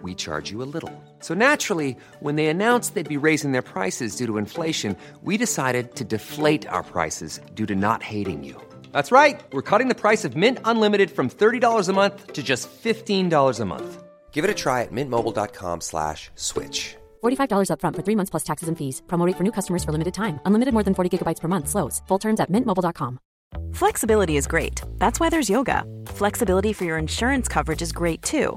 we charge you a little. So naturally, when they announced they'd be raising their prices due to inflation, we decided to deflate our prices due to not hating you. That's right. We're cutting the price of Mint Unlimited from $30 a month to just $15 a month. Give it a try at mintmobile.com slash switch. $45 upfront for three months plus taxes and fees. Promo rate for new customers for limited time. Unlimited more than 40 gigabytes per month. Slows. Full terms at mintmobile.com. Flexibility is great. That's why there's yoga. Flexibility for your insurance coverage is great too.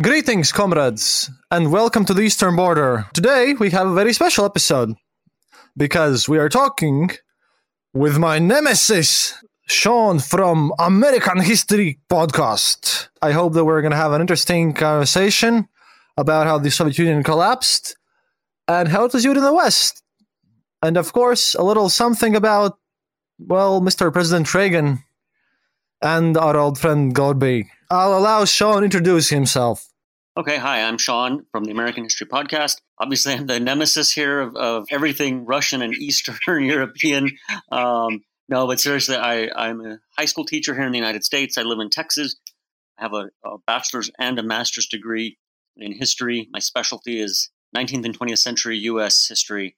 Greetings, comrades, and welcome to the Eastern Border. Today we have a very special episode because we are talking with my nemesis, Sean from American History Podcast. I hope that we're going to have an interesting conversation about how the Soviet Union collapsed and how it was viewed in the West. And of course, a little something about, well, Mr. President Reagan and our old friend Gorby. I'll allow Sean introduce himself. Okay, hi, I'm Sean from the American History Podcast. Obviously, I'm the nemesis here of, of everything Russian and Eastern European. Um, no, but seriously, I, I'm a high school teacher here in the United States. I live in Texas. I have a, a bachelor's and a master's degree in history. My specialty is 19th and 20th century U.S. history,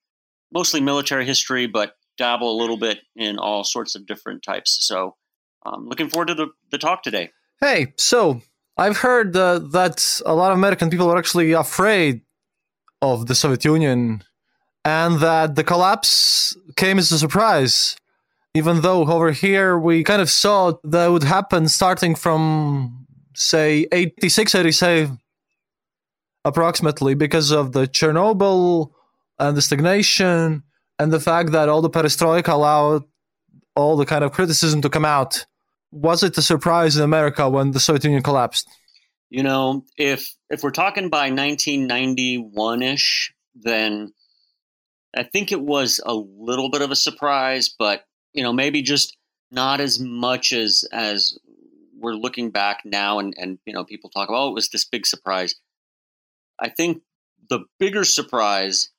mostly military history, but dabble a little bit in all sorts of different types. So, I'm looking forward to the, the talk today. Hey, so I've heard uh, that a lot of American people were actually afraid of the Soviet Union and that the collapse came as a surprise. Even though over here we kind of saw that would happen starting from, say, 86, 87, approximately, because of the Chernobyl and the stagnation and the fact that all the perestroika allowed all the kind of criticism to come out was it a surprise in America when the Soviet Union collapsed? You know, if if we're talking by 1991 ish, then I think it was a little bit of a surprise, but you know, maybe just not as much as as we're looking back now and and you know people talk about oh, it was this big surprise. I think the bigger surprise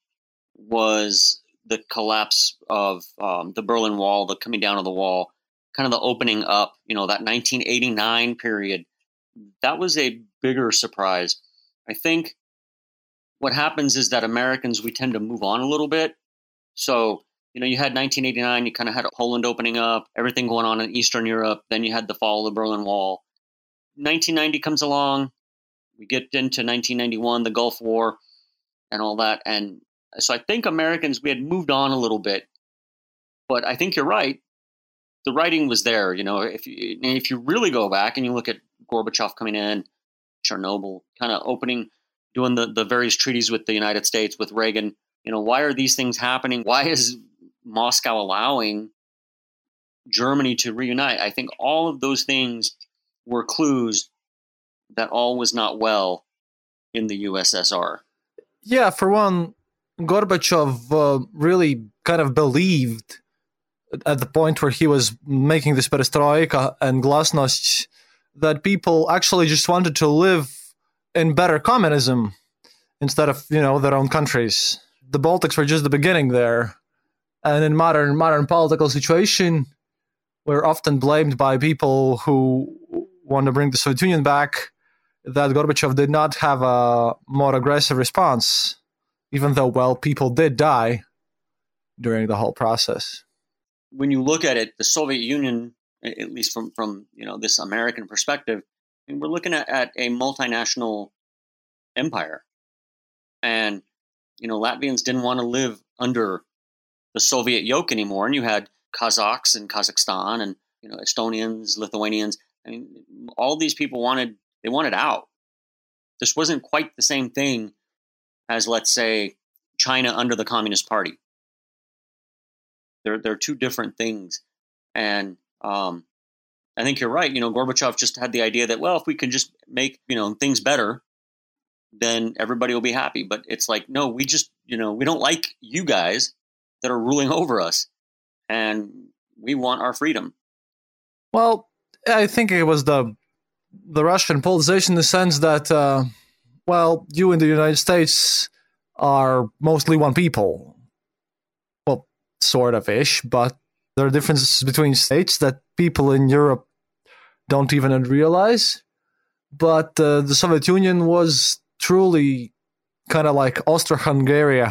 was the collapse of um, the Berlin Wall, the coming down of the wall kind of the opening up, you know, that 1989 period, that was a bigger surprise. I think what happens is that Americans, we tend to move on a little bit. So, you know, you had 1989, you kind of had Poland opening up, everything going on in Eastern Europe. Then you had the fall of the Berlin Wall. 1990 comes along. We get into 1991, the Gulf War, and all that. And so I think Americans, we had moved on a little bit. But I think you're right the writing was there. You know, if you, if you really go back and you look at Gorbachev coming in, Chernobyl, kind of opening, doing the the various treaties with the United States with Reagan. You know, why are these things happening? Why is Moscow allowing Germany to reunite? I think all of those things were clues that all was not well in the USSR. Yeah, for one, Gorbachev uh, really kind of believed at the point where he was making this perestroika and glasnost that people actually just wanted to live in better communism instead of you know their own countries. The baltics were just the beginning there. And in modern modern political situation we're often blamed by people who want to bring the soviet union back that gorbachev did not have a more aggressive response even though well people did die during the whole process when you look at it, the Soviet Union, at least from from you know this American perspective, I mean, we're looking at, at a multinational empire. And, you know, Latvians didn't want to live under the Soviet yoke anymore. And you had Kazakhs in Kazakhstan and, you know, Estonians, Lithuanians. I mean, all these people wanted, they wanted out. This wasn't quite the same thing as, let's say, China under the Communist Party. They're, they're two different things. And um, I think you're right. You know, Gorbachev just had the idea that, well, if we can just make, you know, things better, then everybody will be happy. But it's like, no, we just, you know, we don't like you guys that are ruling over us. And we want our freedom. Well, I think it was the the Russian polarization in the sense that, uh, well, you in the United States are mostly one people. Sort of ish, but there are differences between states that people in Europe don't even realize. But uh, the Soviet Union was truly kind of like Austro-Hungary.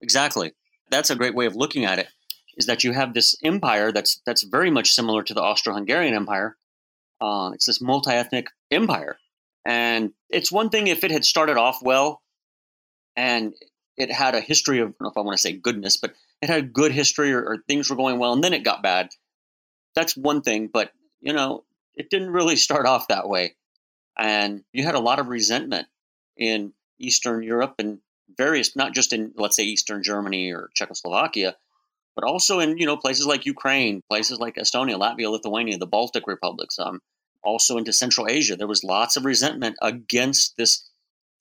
Exactly. That's a great way of looking at it. Is that you have this empire that's that's very much similar to the Austro-Hungarian Empire. Uh, it's this multi-ethnic empire, and it's one thing if it had started off well, and it had a history of I don't know if I want to say goodness, but it had a good history or, or things were going well, and then it got bad. That's one thing, but you know, it didn't really start off that way, and you had a lot of resentment in Eastern Europe and various, not just in let's say Eastern Germany or Czechoslovakia, but also in you know places like Ukraine, places like Estonia, Latvia, Lithuania, the Baltic republics, um, also into Central Asia. There was lots of resentment against this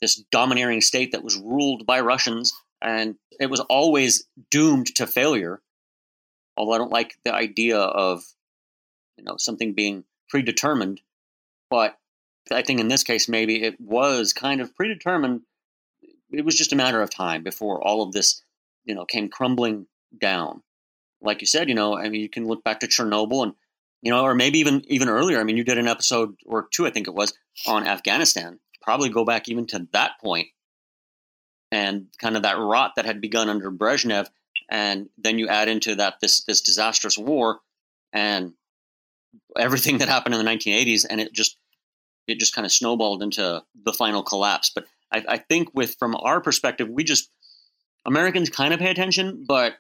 this domineering state that was ruled by Russians and it was always doomed to failure. Although I don't like the idea of you know something being predetermined, but I think in this case maybe it was kind of predetermined. It was just a matter of time before all of this, you know, came crumbling down. Like you said, you know, I mean, you can look back to Chernobyl and you know, or maybe even even earlier. I mean, you did an episode or two, I think it was, on Afghanistan. Probably go back even to that point and kind of that rot that had begun under Brezhnev, and then you add into that this this disastrous war and everything that happened in the 1980s, and it just it just kind of snowballed into the final collapse. But I, I think with from our perspective, we just Americans kind of pay attention, but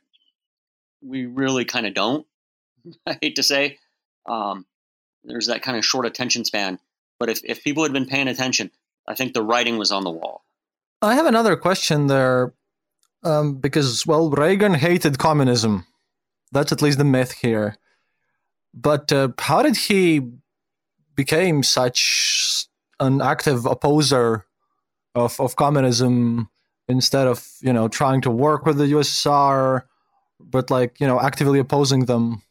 we really kind of don't. I hate to say, um, there's that kind of short attention span. But if, if people had been paying attention, I think the writing was on the wall. I have another question there, um, because well, Reagan hated communism. That's at least the myth here. But uh, how did he become such an active opposer of of communism instead of you know trying to work with the USSR, but like you know actively opposing them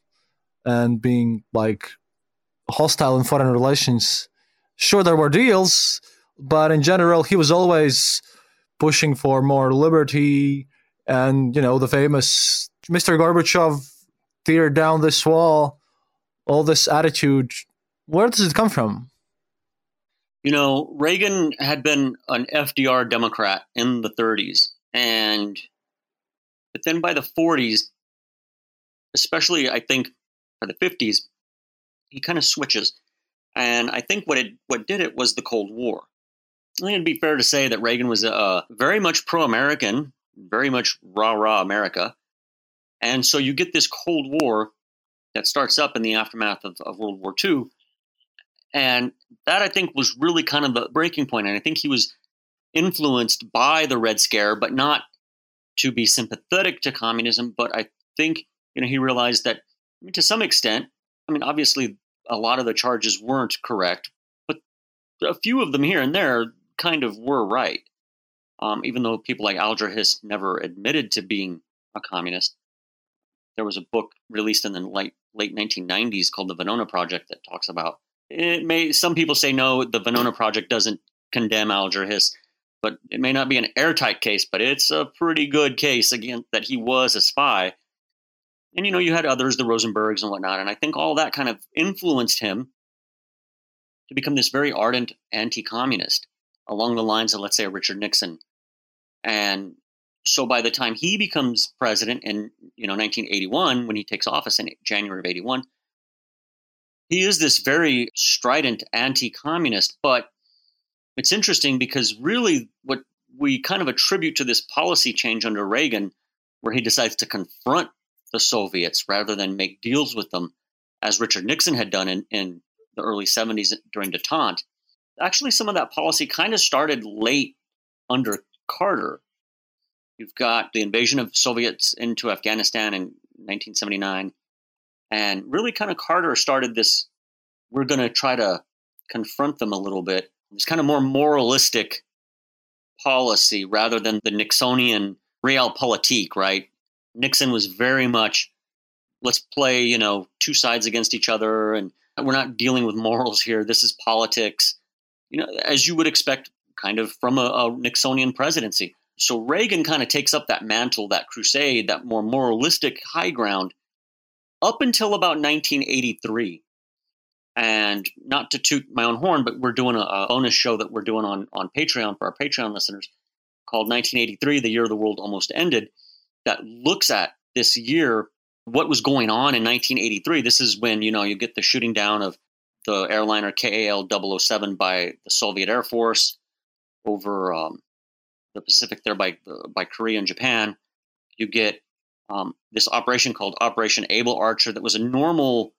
and being like hostile in foreign relations? Sure, there were deals, but in general, he was always pushing for more liberty and you know the famous Mr. Gorbachev tear down this wall all this attitude. Where does it come from? You know Reagan had been an FDR democrat in the 30s and but then by the 40s especially I think by the 50s he kind of switches. And I think what it what did it was the Cold War I think it'd be fair to say that Reagan was uh, very much pro American, very much rah rah America. And so you get this Cold War that starts up in the aftermath of, of World War II. And that I think was really kind of the breaking point. And I think he was influenced by the Red Scare, but not to be sympathetic to communism. But I think you know he realized that I mean, to some extent, I mean, obviously a lot of the charges weren't correct, but a few of them here and there kind of were right. Um, even though people like Alger Hiss never admitted to being a communist. There was a book released in the late, late 1990s called The Venona Project that talks about it. May some people say no, the Venona Project doesn't condemn Alger Hiss, but it may not be an airtight case, but it's a pretty good case again that he was a spy. And you know, you had others, the Rosenbergs and whatnot, and I think all that kind of influenced him to become this very ardent anti-communist along the lines of, let's say, Richard Nixon. And so by the time he becomes president in you know 1981, when he takes office in January of 81, he is this very strident anti-communist, but it's interesting because really what we kind of attribute to this policy change under Reagan, where he decides to confront the Soviets rather than make deals with them, as Richard Nixon had done in, in the early 70s during detente. Actually, some of that policy kind of started late under Carter. You've got the invasion of Soviets into Afghanistan in 1979. And really, kind of Carter started this we're going to try to confront them a little bit. It's kind of more moralistic policy rather than the Nixonian realpolitik, right? Nixon was very much let's play, you know, two sides against each other and we're not dealing with morals here. This is politics. You know, as you would expect kind of from a, a Nixonian presidency. So Reagan kind of takes up that mantle, that crusade, that more moralistic high ground up until about 1983. And not to toot my own horn, but we're doing a, a bonus show that we're doing on, on Patreon for our Patreon listeners called 1983, the year the world almost ended, that looks at this year, what was going on in 1983. This is when, you know, you get the shooting down of the airliner KAL 007 by the Soviet Air Force over um, the Pacific there by, uh, by Korea and Japan. You get um, this operation called Operation Able Archer that was a normal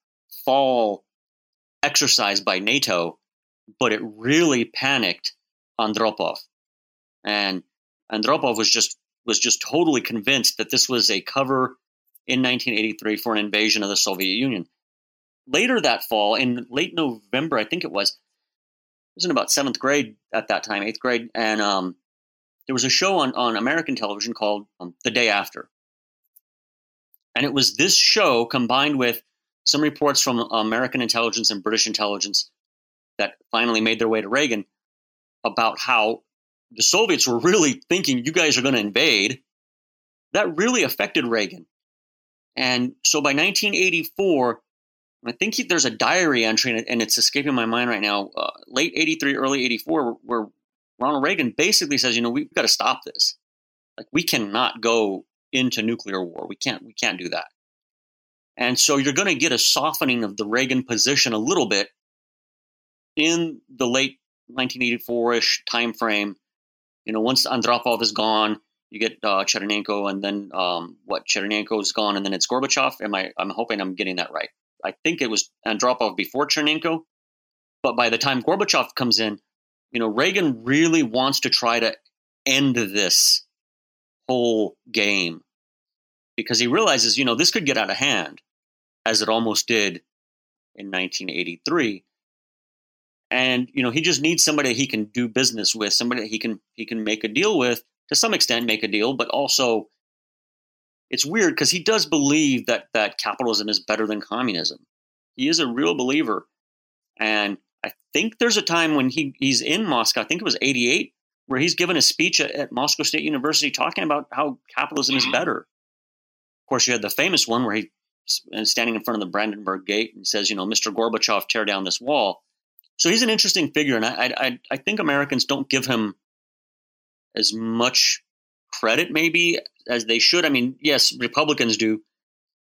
fall exercise by NATO, but it really panicked Andropov. And Andropov was just was just totally convinced that this was a cover in 1983 for an invasion of the Soviet Union. Later that fall, in late November, I think it was, I was in about seventh grade at that time, eighth grade, and um, there was a show on, on American television called um, The Day After. And it was this show combined with some reports from American intelligence and British intelligence that finally made their way to Reagan about how the Soviets were really thinking you guys are going to invade. That really affected Reagan. And so by 1984, I think he, there's a diary entry, and it's escaping my mind right now. Uh, late 83, early 84, where Ronald Reagan basically says, you know, we've got to stop this. Like we cannot go into nuclear war. We can't. We can't do that. And so you're going to get a softening of the Reagan position a little bit in the late 1984-ish timeframe. You know, once Andropov is gone, you get uh, Chernenko, and then um, what? Chernenko is gone, and then it's Gorbachev. Am I? I'm hoping I'm getting that right. I think it was Andropov before Chernenko, but by the time Gorbachev comes in, you know, Reagan really wants to try to end this whole game because he realizes, you know, this could get out of hand as it almost did in 1983 and you know he just needs somebody he can do business with somebody he can he can make a deal with to some extent make a deal but also it's weird because he does believe that that capitalism is better than communism he is a real believer and i think there's a time when he he's in moscow i think it was 88 where he's given a speech at, at moscow state university talking about how capitalism is mm-hmm. better of course you had the famous one where he standing in front of the Brandenburg Gate and says, you know, Mr. Gorbachev, tear down this wall. So he's an interesting figure, and I, I, I think Americans don't give him as much credit, maybe, as they should. I mean, yes, Republicans do.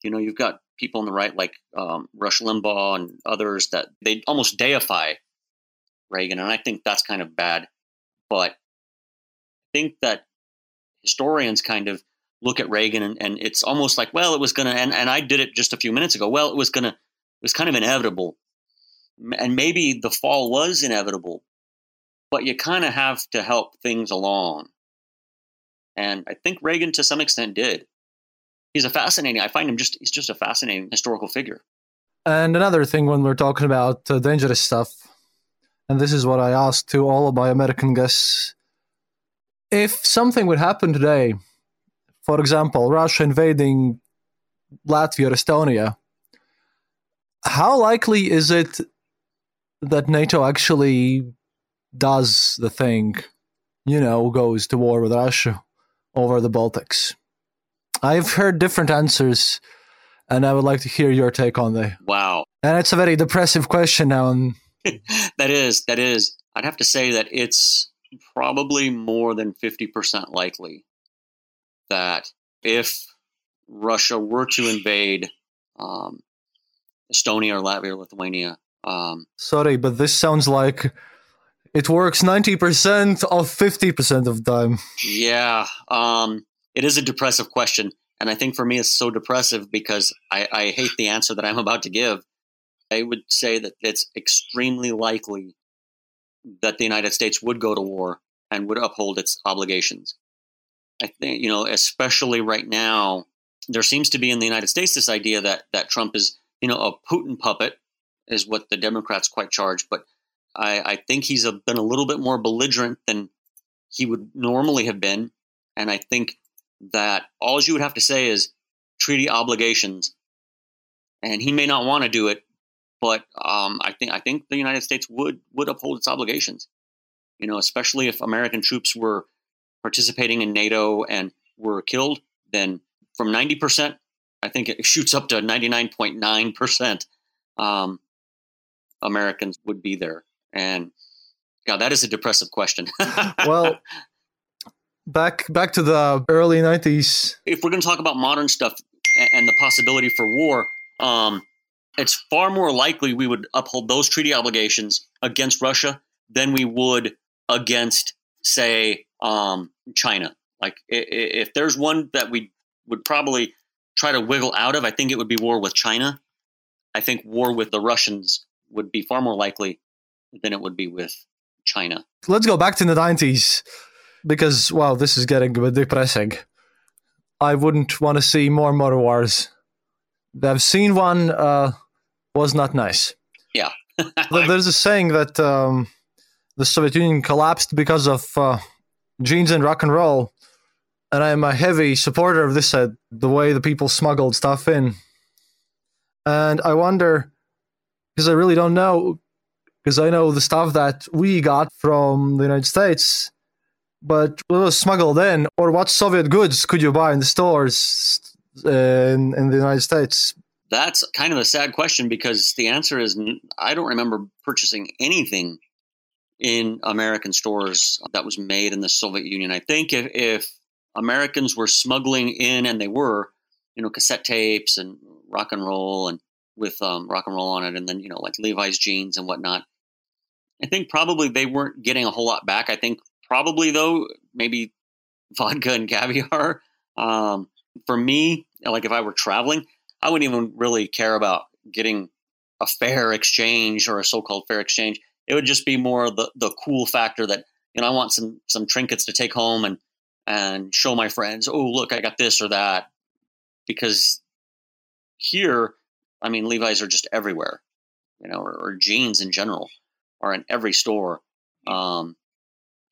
You know, you've got people on the right like um, Rush Limbaugh and others that they almost deify Reagan, and I think that's kind of bad. But I think that historians kind of look at Reagan and, and it's almost like, well, it was to, and, and I did it just a few minutes ago. Well, it was to, it was kind of inevitable. And maybe the fall was inevitable, but you kind of have to help things along. And I think Reagan to some extent did. He's a fascinating, I find him just, he's just a fascinating historical figure. And another thing when we're talking about uh, dangerous stuff, and this is what I asked to all of my American guests if something would happen today for example, Russia invading Latvia or Estonia, how likely is it that NATO actually does the thing, you know, goes to war with Russia over the Baltics? I've heard different answers, and I would like to hear your take on that. Wow. And it's a very depressive question now. that is, that is. I'd have to say that it's probably more than 50% likely that if Russia were to invade, um, Estonia or Latvia or Lithuania. Um, Sorry, but this sounds like it works 90% of 50% of the time. Yeah, um, it is a depressive question. And I think for me, it's so depressive because I, I hate the answer that I'm about to give. I would say that it's extremely likely that the United States would go to war and would uphold its obligations. I think, you know, especially right now, there seems to be in the United States this idea that, that Trump is, you know, a Putin puppet, is what the Democrats quite charge. But I, I think he's a, been a little bit more belligerent than he would normally have been. And I think that all you would have to say is treaty obligations. And he may not want to do it, but um, I think I think the United States would would uphold its obligations. You know, especially if American troops were participating in NATO and were killed, then from ninety percent, I think it shoots up to ninety nine point nine percent. Um, Americans would be there, and God, that is a depressive question. well, back back to the early 90s if we're going to talk about modern stuff and the possibility for war um, it's far more likely we would uphold those treaty obligations against russia than we would against say um, china. Like if there's one that we would probably try to wiggle out of i think it would be war with china. I think war with the russians would be far more likely than it would be with china let's go back to the 90s because wow, this is getting a bit depressing. I wouldn't want to see more Motor Wars. I've seen one. Uh, was not nice. Yeah. There's a saying that um, the Soviet Union collapsed because of uh, jeans and rock and roll, and I am a heavy supporter of this. Uh, the way the people smuggled stuff in, and I wonder because I really don't know because I know the stuff that we got from the United States but was smuggled in, or what Soviet goods could you buy in the stores uh, in, in the United States? That's kind of a sad question because the answer is I don't remember purchasing anything in American stores that was made in the Soviet Union. I think if, if Americans were smuggling in, and they were, you know, cassette tapes and rock and roll and with um, rock and roll on it, and then you know like Levi's jeans and whatnot. I think probably they weren't getting a whole lot back. I think Probably though, maybe vodka and caviar. Um, for me, like if I were traveling, I wouldn't even really care about getting a fair exchange or a so-called fair exchange. It would just be more the the cool factor that you know I want some some trinkets to take home and and show my friends. Oh, look, I got this or that. Because here, I mean, Levi's are just everywhere, you know, or, or jeans in general are in every store. Um,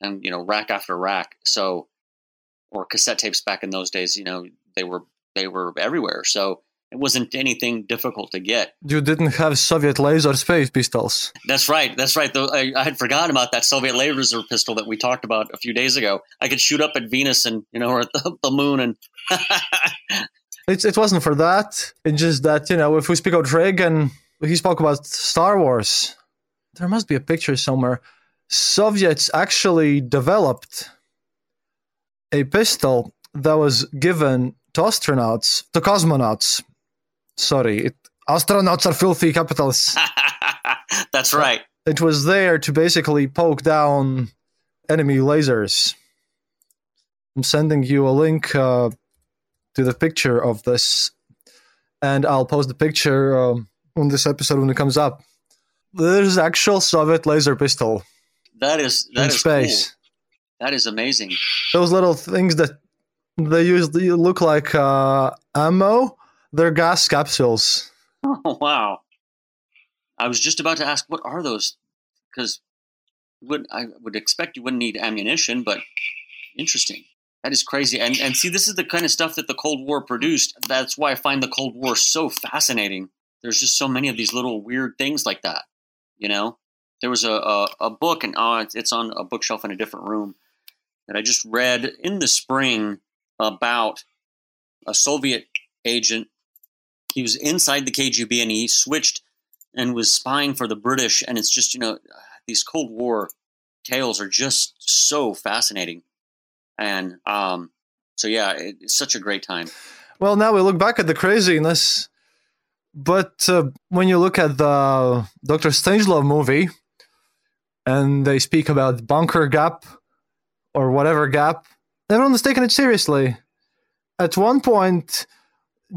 and you know rack after rack. So, or cassette tapes back in those days, you know, they were they were everywhere. So it wasn't anything difficult to get. You didn't have Soviet laser space pistols. That's right. That's right. Though I, I, had forgotten about that Soviet laser pistol that we talked about a few days ago. I could shoot up at Venus and you know or at the, the moon and. it, it wasn't for that. It's just that you know if we speak about Reagan, he spoke about Star Wars. There must be a picture somewhere. Soviets actually developed a pistol that was given to astronauts, to cosmonauts. Sorry, it, astronauts are filthy capitalists. That's right. It was there to basically poke down enemy lasers. I'm sending you a link uh, to the picture of this, and I'll post the picture um, on this episode when it comes up. There's actual Soviet laser pistol that is that in is space. Cool. That is amazing. Those little things that they usually look like uh, ammo. They're gas capsules. Oh wow! I was just about to ask, what are those? Because would I would expect you wouldn't need ammunition, but interesting. That is crazy. And and see, this is the kind of stuff that the Cold War produced. That's why I find the Cold War so fascinating. There's just so many of these little weird things like that. You know, there was a, a, a book, and uh, it's on a bookshelf in a different room, that I just read in the spring about a Soviet agent. He was inside the KGB and he switched and was spying for the British. And it's just, you know, these Cold War tales are just so fascinating. And um, so, yeah, it's such a great time. Well, now we look back at the craziness. But uh, when you look at the Doctor Strangelove movie, and they speak about bunker gap or whatever gap, everyone taking it seriously. At one point,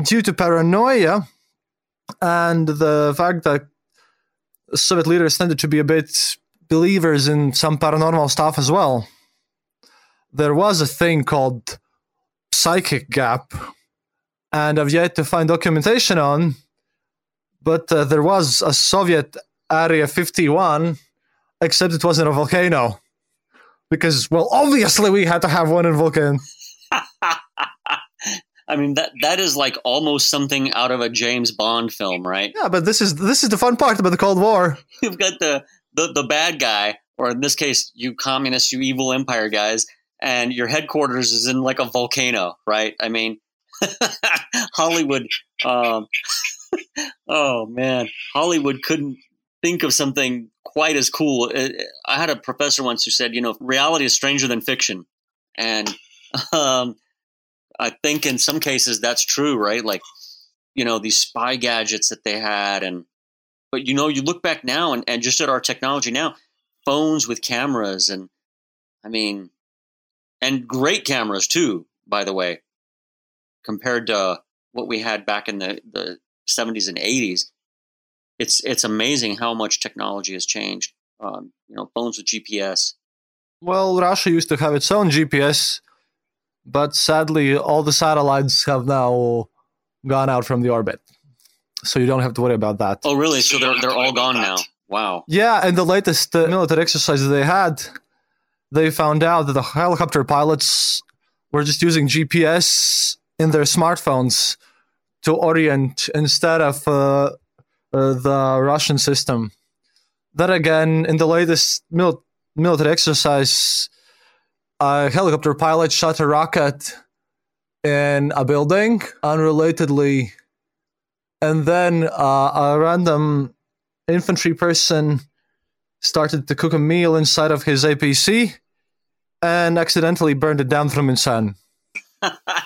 due to paranoia and the fact that Soviet leaders tended to be a bit believers in some paranormal stuff as well, there was a thing called psychic gap, and I've yet to find documentation on. But uh, there was a Soviet Area 51, except it wasn't a volcano. Because, well, obviously we had to have one in Vulcan. I mean that that is like almost something out of a James Bond film, right? Yeah, but this is this is the fun part about the Cold War. You've got the the, the bad guy, or in this case, you communists, you evil empire guys, and your headquarters is in like a volcano, right? I mean, Hollywood. Um, oh man, Hollywood couldn't think of something quite as cool. I had a professor once who said, you know, reality is stranger than fiction, and um, I think in some cases that's true, right? Like, you know, these spy gadgets that they had, and but you know, you look back now and, and just at our technology now, phones with cameras, and I mean, and great cameras too, by the way, compared to what we had back in the, the 70s and 80s. It's it's amazing how much technology has changed. Um, you know, phones with GPS. Well, Russia used to have its own GPS, but sadly, all the satellites have now gone out from the orbit, so you don't have to worry about that. Oh, really? So they're they're all gone now. Wow. Yeah, and the latest uh, military exercises they had they found out that the helicopter pilots were just using GPS in their smartphones to orient instead of uh, uh, the Russian system. Then again, in the latest mil- military exercise, a helicopter pilot shot a rocket in a building unrelatedly, and then uh, a random infantry person started to cook a meal inside of his APC and accidentally burned it down from inside.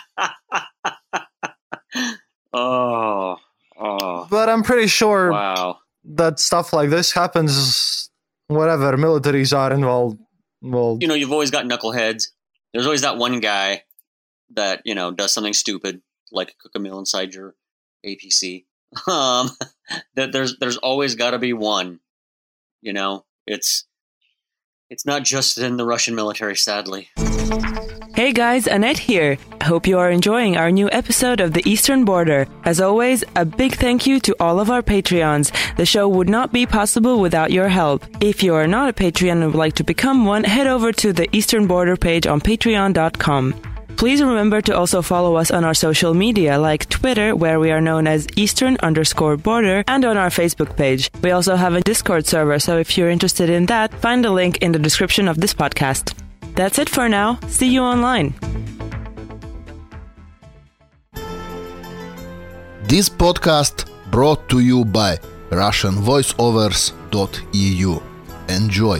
oh, oh. But I'm pretty sure wow. that stuff like this happens whatever militaries are involved. Well, you know, you've always got knuckleheads. There's always that one guy that you know does something stupid, like cook a meal inside your APC. Um, that there's there's always got to be one you know, it's it's not just in the Russian military, sadly. Hey guys, Annette here. Hope you are enjoying our new episode of The Eastern Border. As always, a big thank you to all of our Patreons. The show would not be possible without your help. If you are not a Patreon and would like to become one, head over to the Eastern Border page on patreon.com. Please remember to also follow us on our social media like Twitter, where we are known as Eastern underscore border, and on our Facebook page. We also have a Discord server, so if you're interested in that, find the link in the description of this podcast. That's it for now. See you online. This podcast brought to you by RussianVoiceovers.eu. Enjoy.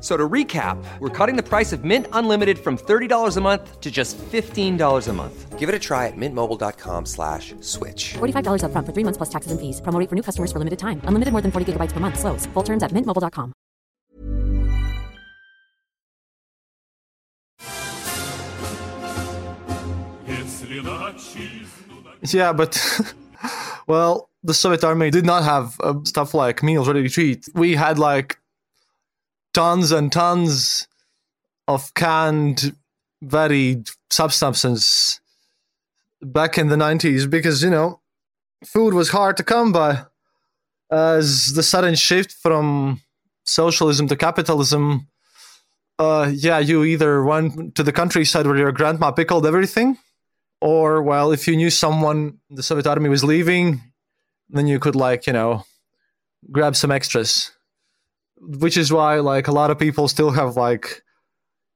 So to recap, we're cutting the price of Mint Unlimited from $30 a month to just $15 a month. Give it a try at mintmobile.com slash switch. $45 up front for three months plus taxes and fees. Promo for new customers for limited time. Unlimited more than 40 gigabytes per month. Slows. Full terms at mintmobile.com. Yeah, but well, the Soviet army did not have uh, stuff like meals ready to eat. We had like tons and tons of canned, varied substances back in the 90s because, you know, food was hard to come by. As the sudden shift from socialism to capitalism uh, yeah, you either went to the countryside where your grandma pickled everything, or well, if you knew someone the Soviet army was leaving, then you could like you know grab some extras, which is why like a lot of people still have like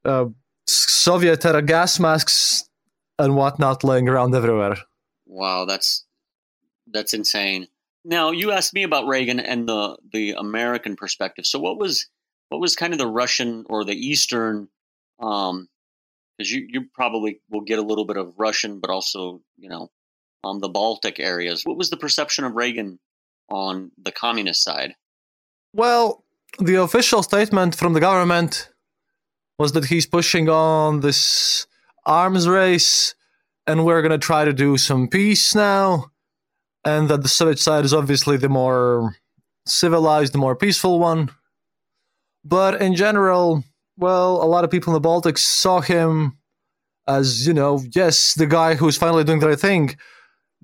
uh, Soviet era gas masks and whatnot laying around everywhere. Wow, that's that's insane. Now you asked me about Reagan and the the American perspective. So what was what was kind of the Russian or the Eastern? Um, because you you probably will get a little bit of Russian, but also you know, um, the Baltic areas. What was the perception of Reagan on the communist side? Well, the official statement from the government was that he's pushing on this arms race and we're going to try to do some peace now and that the soviet side is obviously the more civilized the more peaceful one. But in general well a lot of people in the baltics saw him as you know yes the guy who's finally doing the right thing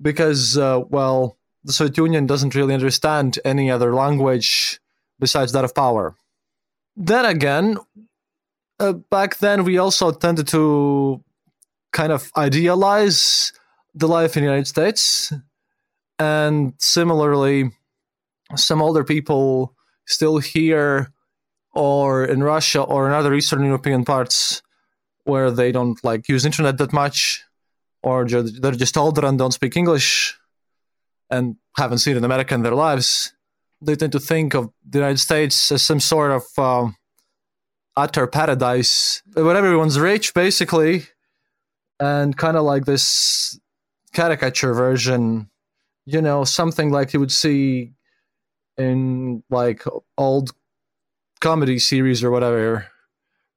because uh, well the soviet union doesn't really understand any other language besides that of power then again uh, back then we also tended to kind of idealize the life in the United States, and similarly, some older people still here or in Russia or in other Eastern European parts where they don't like use internet that much, or they're just older and don't speak English and haven't seen an American in their lives. They tend to think of the United States as some sort of um, utter paradise? Where everyone's rich basically and kind of like this caricature version you know something like you would see in like old comedy series or whatever.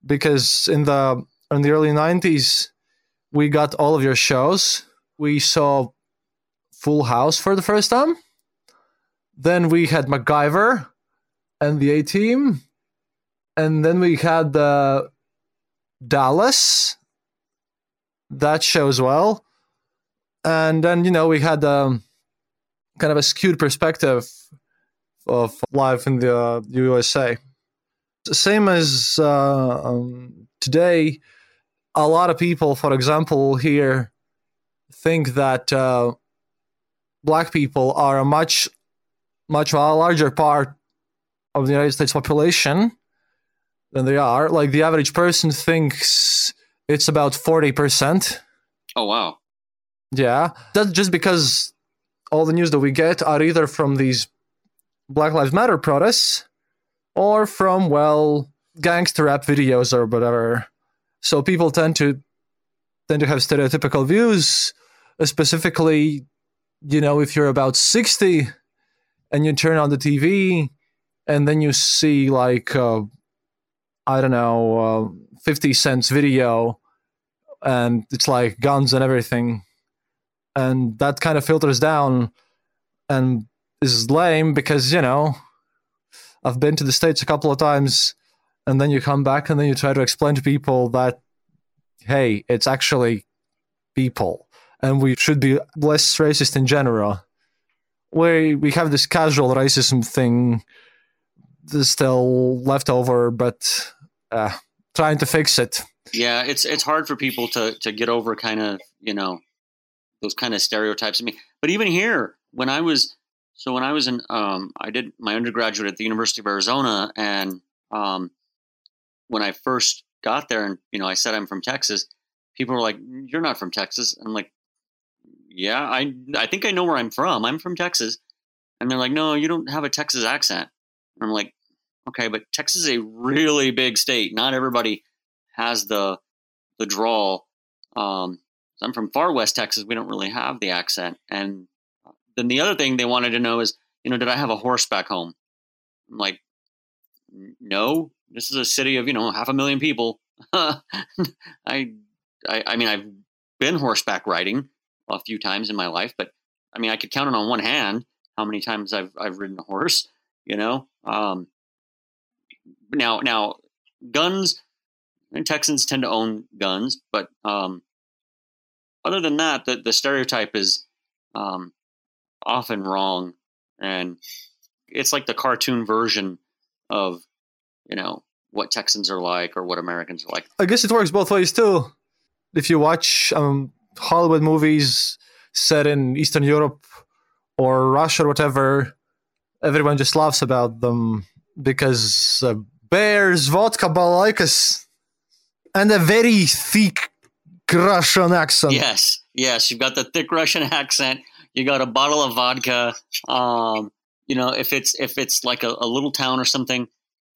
Because in the in the early 90s we got all of your shows. We saw full house for the first time then we had macgyver and the a team. And then we had the Dallas. That show as well, and then you know we had um, kind of a skewed perspective of life in the uh, USA. Same as uh, um, today, a lot of people, for example, here think that uh, black people are a much, much larger part of the United States population than they are. Like the average person thinks it's about 40%. Oh, wow. Yeah. That's just because all the news that we get are either from these Black Lives Matter protests or from, well, gangster rap videos or whatever. So people tend to tend to have stereotypical views, specifically, you know, if you're about 60 and you turn on the TV and then you see like uh, I don't know, uh, 50 Cent's video and it's like guns and everything. And that kind of filters down and is lame because, you know, I've been to the States a couple of times and then you come back and then you try to explain to people that, hey, it's actually people and we should be less racist in general. We, we have this casual racism thing still left over, but uh, trying to fix it. Yeah, it's it's hard for people to to get over kind of you know those kind of stereotypes. I mean, but even here, when I was so when I was in, um, I did my undergraduate at the University of Arizona, and um, when I first got there, and you know, I said I'm from Texas. People were like, "You're not from Texas." I'm like, "Yeah, I I think I know where I'm from. I'm from Texas." And they're like, "No, you don't have a Texas accent." And I'm like, Okay, but Texas is a really big state. Not everybody has the the drawl. Um, I'm from far west Texas. We don't really have the accent. And then the other thing they wanted to know is, you know, did I have a horse back home? I'm like, no. This is a city of you know half a million people. I, I, I mean, I've been horseback riding a few times in my life, but I mean, I could count it on one hand how many times I've I've ridden a horse. You know, um, now now guns and Texans tend to own guns, but um, other than that, the, the stereotype is um, often wrong, and it's like the cartoon version of you know what Texans are like or what Americans are like. I guess it works both ways too. If you watch um, Hollywood movies set in Eastern Europe or Russia or whatever, everyone just laughs about them because uh, bears, vodka, balaikas, and a very thick Russian accent. Yes, yes, you've got the thick Russian accent. You got a bottle of vodka. Um, you know, if it's if it's like a, a little town or something,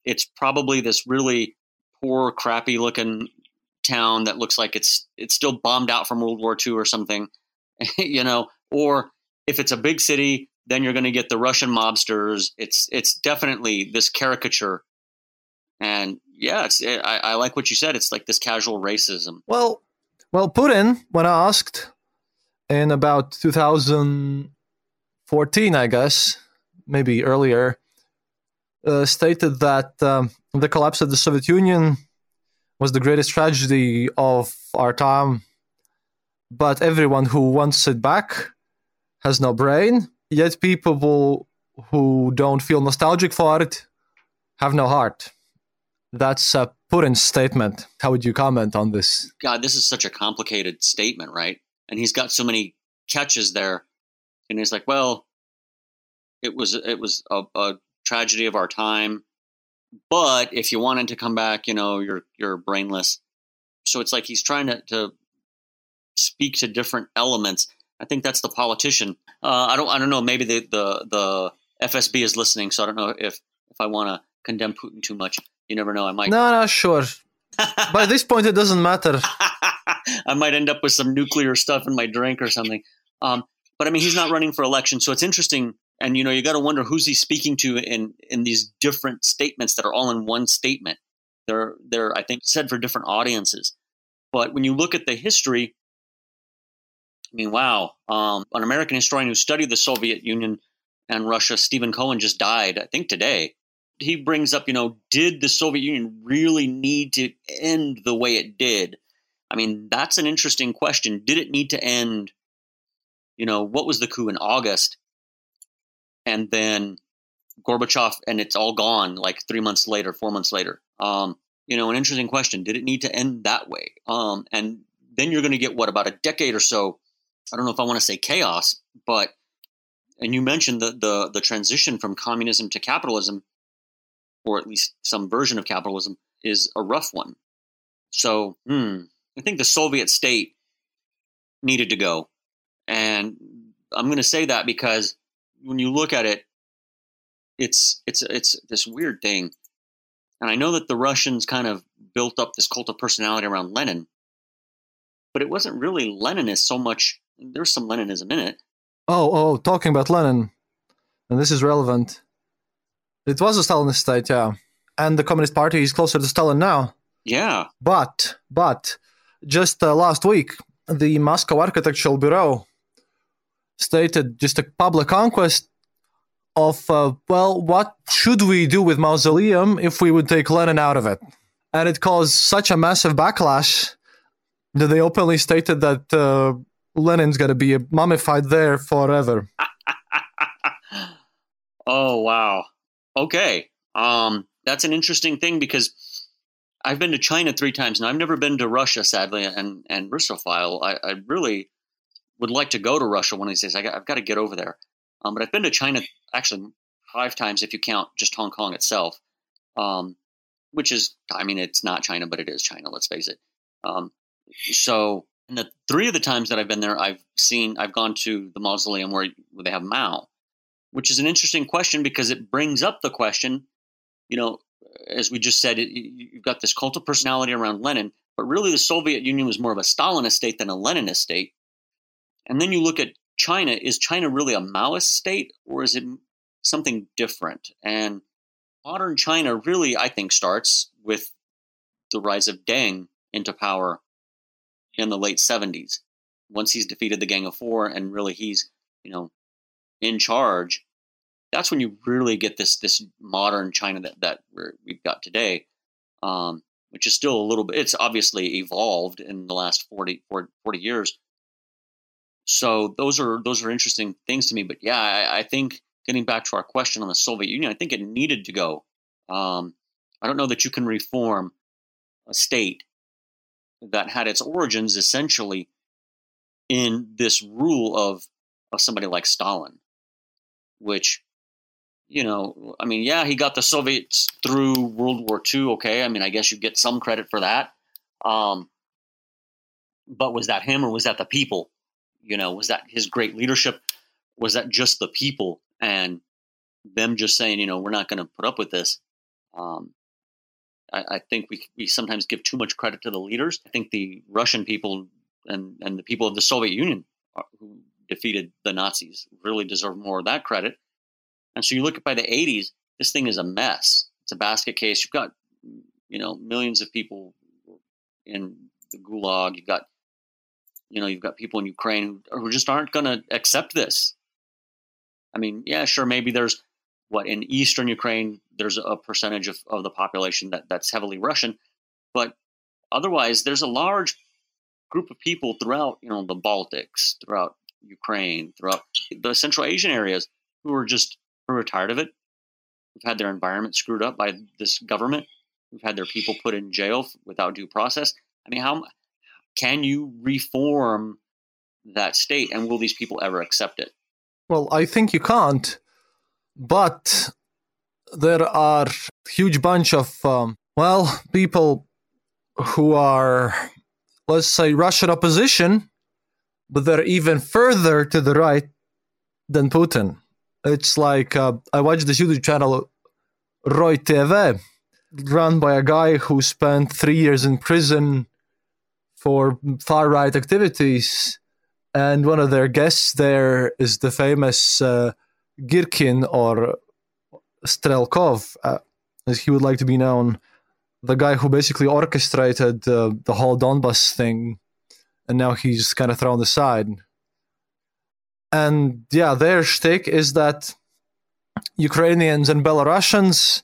it's probably this really poor, crappy looking town that looks like it's it's still bombed out from World War II or something. you know, or if it's a big city, then you're going to get the Russian mobsters. It's it's definitely this caricature, and yeah, it's it, I, I like what you said. It's like this casual racism. Well, well, Putin, when asked in about 2014, I guess, maybe earlier, uh, stated that um, the collapse of the Soviet Union was the greatest tragedy of our time. But everyone who wants it back has no brain. Yet people who don't feel nostalgic for it have no heart. That's a Putin's statement. How would you comment on this? God, this is such a complicated statement, right? And he's got so many catches there, and he's like, "Well, it was it was a, a tragedy of our time, but if you wanted to come back, you know, you're you're brainless." So it's like he's trying to, to speak to different elements. I think that's the politician. Uh, I don't I don't know. Maybe the, the the FSB is listening, so I don't know if if I want to condemn Putin too much. You never know. I might. No, no, sure. By this point, it doesn't matter. I might end up with some nuclear stuff in my drink or something. Um, but I mean, he's not running for election, so it's interesting. And you know, you got to wonder who's he speaking to in in these different statements that are all in one statement. They're they're I think said for different audiences. But when you look at the history, I mean, wow, um, an American historian who studied the Soviet Union and Russia, Stephen Cohen, just died. I think today he brings up, you know, did the Soviet Union really need to end the way it did? I mean, that's an interesting question. Did it need to end? You know, what was the coup in August? And then Gorbachev, and it's all gone like three months later, four months later. Um, you know, an interesting question. Did it need to end that way? Um, and then you're going to get what about a decade or so? I don't know if I want to say chaos, but and you mentioned the the the transition from communism to capitalism or at least some version of capitalism, is a rough one. So, hmm, I think the Soviet state needed to go. And I'm going to say that because when you look at it, it's it's it's this weird thing. And I know that the Russians kind of built up this cult of personality around Lenin, but it wasn't really Leninist so much. There's some Leninism in it. Oh, oh, talking about Lenin, and this is relevant. It was a Stalinist state, yeah. And the Communist Party is closer to Stalin now. Yeah. But, but, just uh, last week, the Moscow Architectural Bureau stated just a public conquest of, uh, well, what should we do with Mausoleum if we would take Lenin out of it? And it caused such a massive backlash that they openly stated that uh, Lenin's going to be mummified there forever. oh, wow. Okay. Um, that's an interesting thing because I've been to China three times and I've never been to Russia, sadly, and and Russophile. I, I really would like to go to Russia one of these days. I have got to get over there. Um, but I've been to China actually five times if you count just Hong Kong itself, um, which is, I mean, it's not China, but it is China. Let's face it. Um, so, in the three of the times that I've been there, I've seen, I've gone to the mausoleum where, where they have Mao, which is an interesting question because it brings up the question, you know, as we just said, it, you've got this cult of personality around Lenin, but really the Soviet Union was more of a Stalinist state than a Leninist state. And then you look at China, is China really a Maoist state or is it something different? And modern China really, I think, starts with the rise of Deng into power in the late 70s. Once he's defeated the Gang of Four and really he's, you know, in charge, that's when you really get this this modern China that that we've got today, um, which is still a little bit. It's obviously evolved in the last 40, 40 years. So those are those are interesting things to me. But yeah, I, I, think getting back to our question on the Soviet Union, I think it needed to go. Um, I don't know that you can reform a state that had its origins essentially in this rule of, of somebody like Stalin, which, you know, I mean, yeah, he got the Soviets through World War II. Okay. I mean, I guess you get some credit for that. Um, but was that him or was that the people? You know, was that his great leadership? Was that just the people and them just saying, you know, we're not going to put up with this? Um, I, I, think we we sometimes give too much credit to the leaders. I think the Russian people and and the people of the Soviet Union are, who defeated the Nazis really deserve more of that credit. And so you look at by the 80s, this thing is a mess. It's a basket case. You've got you know millions of people in the gulag. You've got you know you've got people in Ukraine who, just aren't going to accept this. I mean, yeah, sure, maybe there's what in eastern Ukraine there's a percentage of, of the population that, that's heavily Russian, but otherwise there's a large group of people throughout you know the Baltics, throughout Ukraine, throughout the Central Asian areas who are just who are tired of it, who've had their environment screwed up by this government, who've had their people put in jail without due process. I mean, how can you reform that state, and will these people ever accept it? Well, I think you can't but there are huge bunch of um, well people who are let's say Russian opposition, but they're even further to the right than Putin. It's like uh, I watched this YouTube channel, Roy TV, run by a guy who spent three years in prison for far right activities, and one of their guests there is the famous. Uh, Girkin or Strelkov, uh, as he would like to be known, the guy who basically orchestrated uh, the whole Donbas thing, and now he's kind of thrown aside. And yeah, their shtick is that Ukrainians and Belarusians,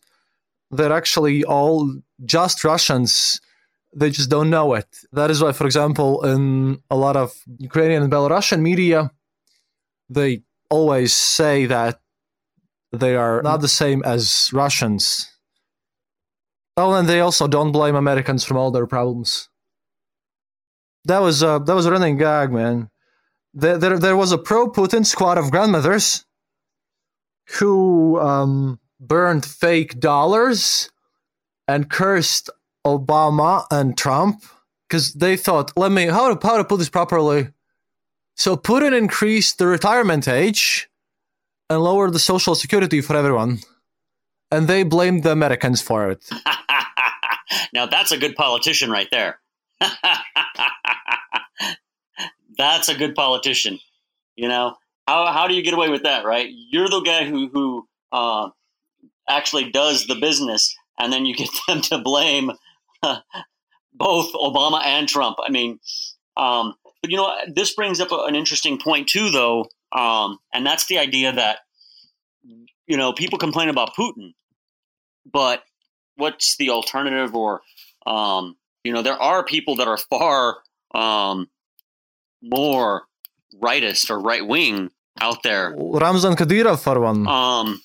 they're actually all just Russians. They just don't know it. That is why, for example, in a lot of Ukrainian and Belarusian media, they always say that they are not the same as Russians. Oh, and they also don't blame Americans from all their problems. That was a that was a running gag, man. There there, there was a pro-Putin squad of grandmothers who um, burned fake dollars and cursed Obama and Trump because they thought, let me how to how to put this properly. So Putin increased the retirement age and lowered the social security for everyone. And they blamed the Americans for it. now that's a good politician right there. that's a good politician. You know, how, how do you get away with that, right? You're the guy who, who uh, actually does the business, and then you get them to blame both Obama and Trump. I mean, um, but you know, this brings up an interesting point too, though, um, and that's the idea that you know people complain about Putin, but what's the alternative? Or um, you know, there are people that are far um, more rightist or right wing out there. Ramzan Kadyrov for one. Um,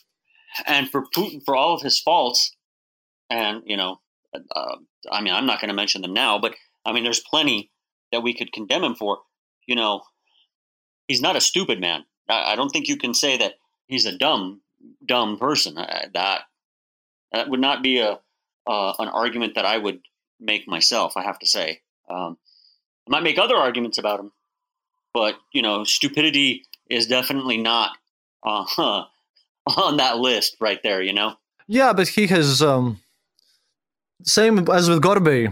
and for Putin, for all of his faults, and you know, uh, I mean, I'm not going to mention them now, but I mean, there's plenty that we could condemn him for. You know, he's not a stupid man. I, I don't think you can say that he's a dumb, dumb person. I, that that would not be a uh, an argument that I would make myself. I have to say, um, I might make other arguments about him, but you know, stupidity is definitely not uh, on that list right there. You know. Yeah, but he has um, same as with Gorby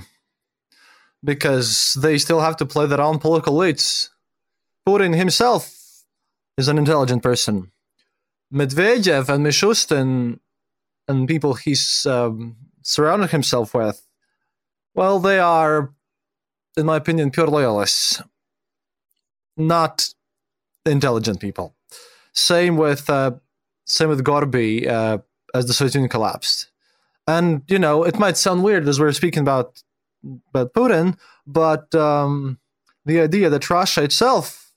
because they still have to play their own political leads. Putin himself is an intelligent person. Medvedev and Mishustin and people he's um, surrounded himself with, well, they are, in my opinion, pure loyalists, not intelligent people. Same with uh, same with Gorby uh, as the Soviet Union collapsed. And you know, it might sound weird as we're speaking about about Putin, but um, the idea that Russia itself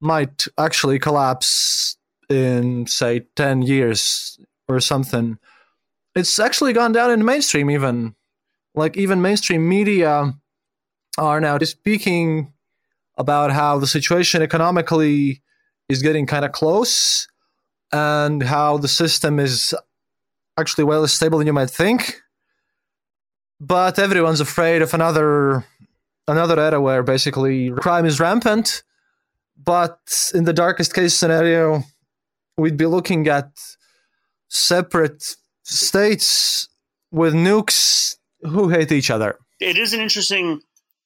might actually collapse in say 10 years or something it's actually gone down in the mainstream even. Like even mainstream media are now speaking about how the situation economically is getting kind of close and how the system is actually well stable than you might think but everyone's afraid of another another era where basically crime is rampant but in the darkest case scenario we'd be looking at separate states with nukes who hate each other. It is an interesting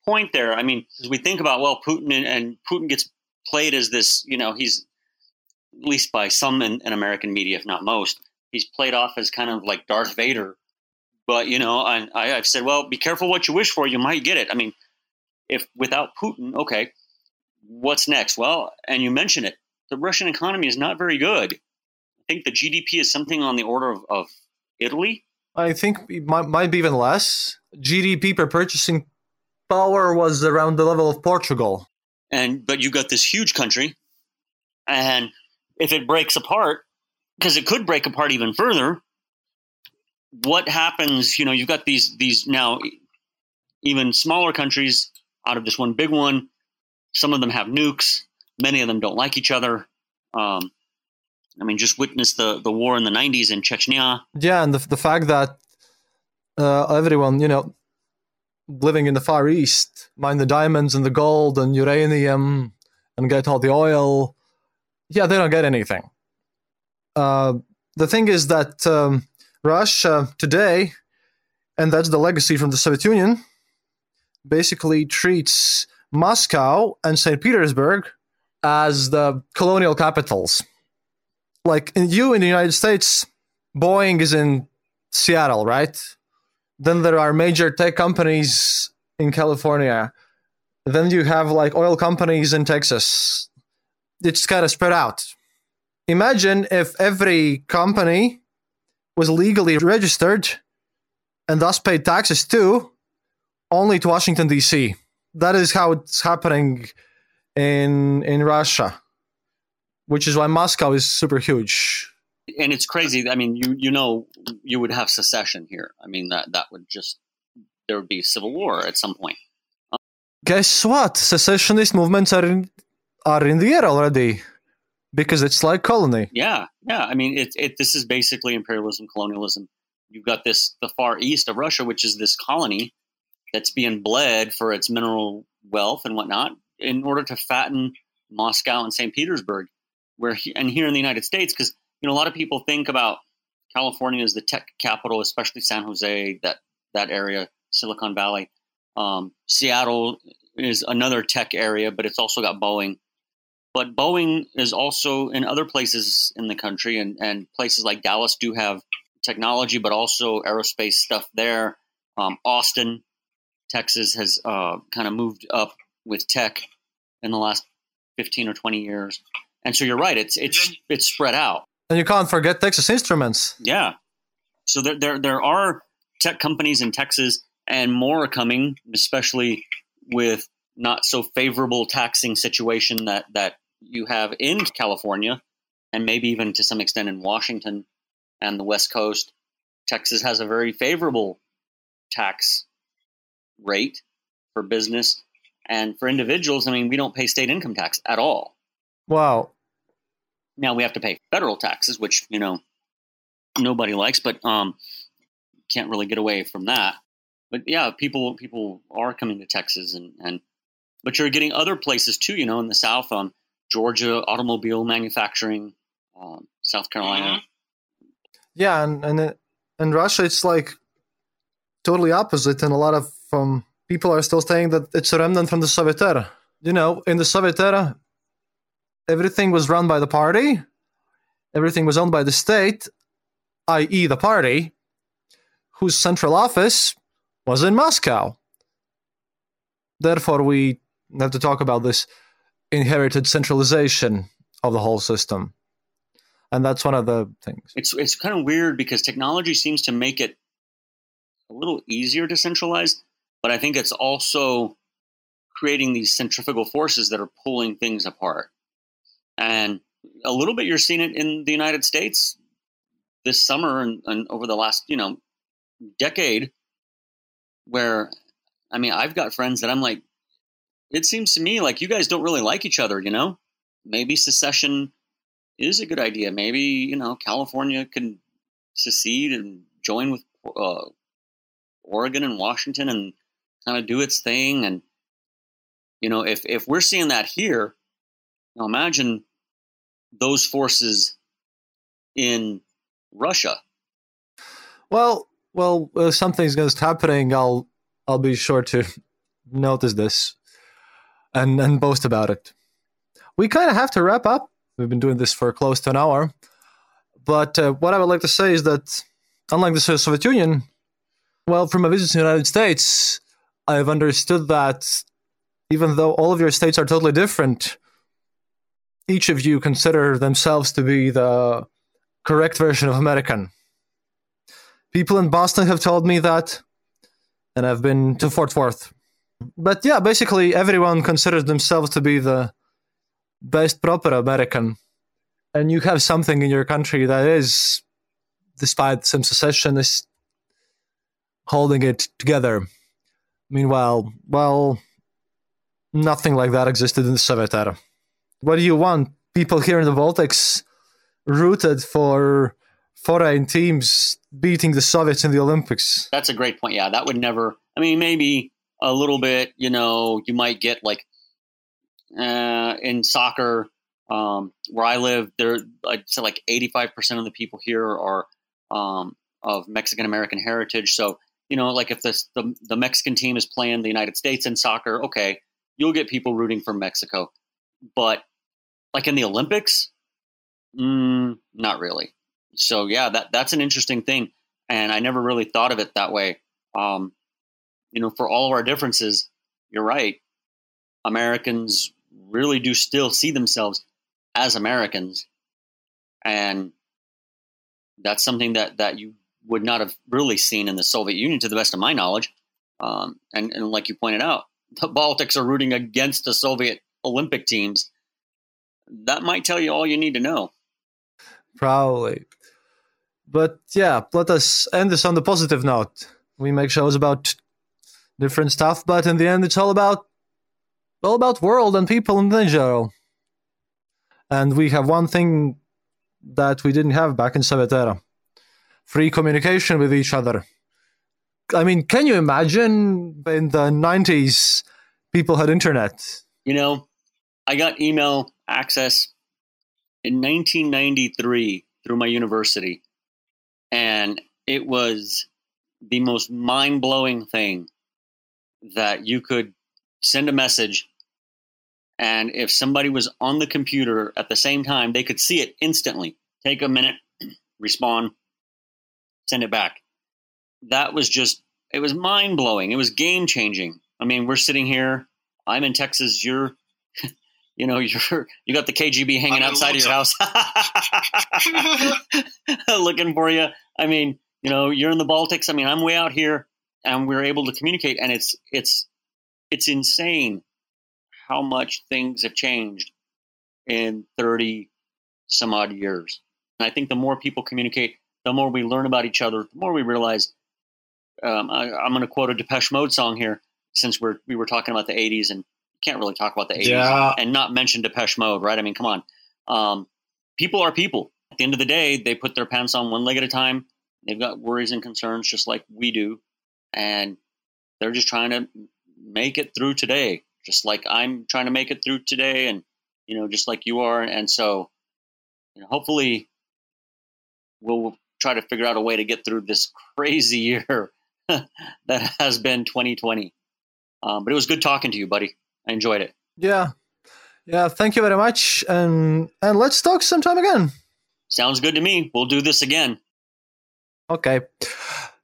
point there. I mean, as we think about well, Putin and, and Putin gets played as this, you know, he's at least by some in, in, American media, if not most, he's played off as kind of like Darth Vader. But you know, I, I, I've said, well, be careful what you wish for; you might get it. I mean, if without Putin, okay, what's next? Well, and you mentioned it, the Russian economy is not very good. I think the GDP is something on the order of, of Italy. I think it might, might be even less. GDP per purchasing power was around the level of Portugal. And but you've got this huge country, and if it breaks apart, because it could break apart even further, what happens? You know, you've got these these now even smaller countries out of this one big one. Some of them have nukes. Many of them don't like each other. Um, I mean, just witness the, the war in the 90s in Chechnya. Yeah, and the, the fact that uh, everyone, you know, living in the Far East, mine the diamonds and the gold and uranium and get all the oil, yeah, they don't get anything. Uh, the thing is that um, Russia today, and that's the legacy from the Soviet Union, basically treats Moscow and St. Petersburg as the colonial capitals. Like in you in the United States, Boeing is in Seattle, right? Then there are major tech companies in California. Then you have like oil companies in Texas. It's kind of spread out. Imagine if every company was legally registered and thus paid taxes too, only to Washington, D.C. That is how it's happening in in Russia, which is why Moscow is super huge. And it's crazy. I mean, you you know, you would have secession here. I mean, that that would just there would be civil war at some point. Guess what? Secessionist movements are in, are in the air already because it's like colony. Yeah, yeah. I mean, it, it this is basically imperialism, colonialism. You've got this the far east of Russia, which is this colony that's being bled for its mineral wealth and whatnot in order to fatten Moscow and St. Petersburg, where he, and here in the United States, because you know a lot of people think about California as the tech capital, especially San Jose, that that area, Silicon Valley. Um, Seattle is another tech area, but it's also got Boeing. But Boeing is also in other places in the country, and, and places like Dallas do have technology, but also aerospace stuff there. Um, Austin, Texas, has uh, kind of moved up with tech in the last 15 or 20 years. And so you're right, it's it's it's spread out. And you can't forget Texas Instruments. Yeah. So there there there are tech companies in Texas and more are coming, especially with not so favorable taxing situation that that you have in California and maybe even to some extent in Washington and the West Coast. Texas has a very favorable tax rate for business and for individuals, I mean, we don't pay state income tax at all. Wow. Now we have to pay federal taxes, which, you know, nobody likes, but um, can't really get away from that. But yeah, people people are coming to Texas and, and but you're getting other places too, you know, in the South, um, Georgia, automobile manufacturing, um, South Carolina. Mm-hmm. Yeah, and and in Russia, it's like totally opposite, and a lot of um, people are still saying that it's a remnant from the Soviet era. You know, in the Soviet era, everything was run by the party, everything was owned by the state, i.e., the party, whose central office was in Moscow. Therefore, we have to talk about this inherited centralization of the whole system. And that's one of the things. It's it's kind of weird because technology seems to make it a little easier to centralize, but I think it's also creating these centrifugal forces that are pulling things apart. And a little bit you're seeing it in the United States. this summer and, and over the last you know decade where I mean I've got friends that I'm like it seems to me like you guys don't really like each other, you know? Maybe secession is a good idea. Maybe, you know, California can secede and join with uh, Oregon and Washington and kind of do its thing. And, you know, if, if we're seeing that here, now imagine those forces in Russia. Well, well, uh, something's going to happening. I'll I'll be sure to notice this and and boast about it. We kind of have to wrap up. We've been doing this for close to an hour, but uh, what I would like to say is that unlike the Soviet Union, well, from a visit to the United States, I've understood that even though all of your states are totally different, each of you consider themselves to be the correct version of American. People in Boston have told me that, and I've been to Fort Worth. But yeah, basically everyone considers themselves to be the best proper American. And you have something in your country that is, despite some secessionists, holding it together. Meanwhile, well, nothing like that existed in the Soviet era. What do you want? People here in the Baltics rooted for foreign teams beating the Soviets in the Olympics. That's a great point. Yeah, that would never. I mean, maybe a little bit. You know, you might get like uh, in soccer um, where I live. There, I'd say like eighty-five percent of the people here are um, of Mexican American heritage. So you know, like if this, the the Mexican team is playing the United States in soccer, okay, you'll get people rooting for Mexico. But like in the Olympics, mm, not really. So yeah, that that's an interesting thing, and I never really thought of it that way. Um, you know, for all of our differences, you're right. Americans really do still see themselves as Americans, and that's something that that you would not have really seen in the Soviet Union, to the best of my knowledge. Um, and, and like you pointed out, the Baltics are rooting against the Soviet Olympic teams. That might tell you all you need to know. Probably. But yeah, let us end this on the positive note. We make shows about different stuff, but in the end, it's all about all about world and people in general. And we have one thing that we didn't have back in Soviet era: free communication with each other. I mean, can you imagine in the '90s people had internet? You know, I got email access in 1993 through my university, and it was the most mind blowing thing that you could send a message and if somebody was on the computer at the same time they could see it instantly. Take a minute respond send it back. That was just it was mind blowing it was game changing i mean we're sitting here i'm in texas you're you know you're you got the kgb hanging outside of your house. Looking for you. I mean you know you're in the baltics. I mean i'm way out here and we're able to communicate and it's it's it's insane how much things have changed in 30 some odd years. And i think the more people communicate the more we learn about each other the more we realize um, I, am going to quote a depeche mode song here since we're we were talking about the 80s and can't really talk about the 80s yeah. and not mention depeche mode right? I mean come on. Um, people are people. At the end of the day they put their pants on one leg at a time. They've got worries and concerns just like we do and they're just trying to make it through today, just like I'm trying to make it through today, and you know, just like you are. And so, you know, hopefully, we'll try to figure out a way to get through this crazy year that has been 2020. Um, but it was good talking to you, buddy. I enjoyed it. Yeah, yeah. Thank you very much, and and let's talk sometime again. Sounds good to me. We'll do this again. Okay.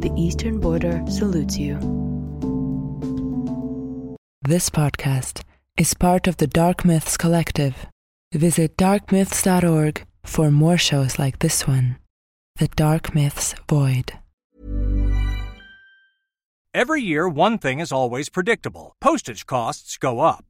The Eastern Border salutes you. This podcast is part of the Dark Myths Collective. Visit darkmyths.org for more shows like this one The Dark Myths Void. Every year, one thing is always predictable postage costs go up.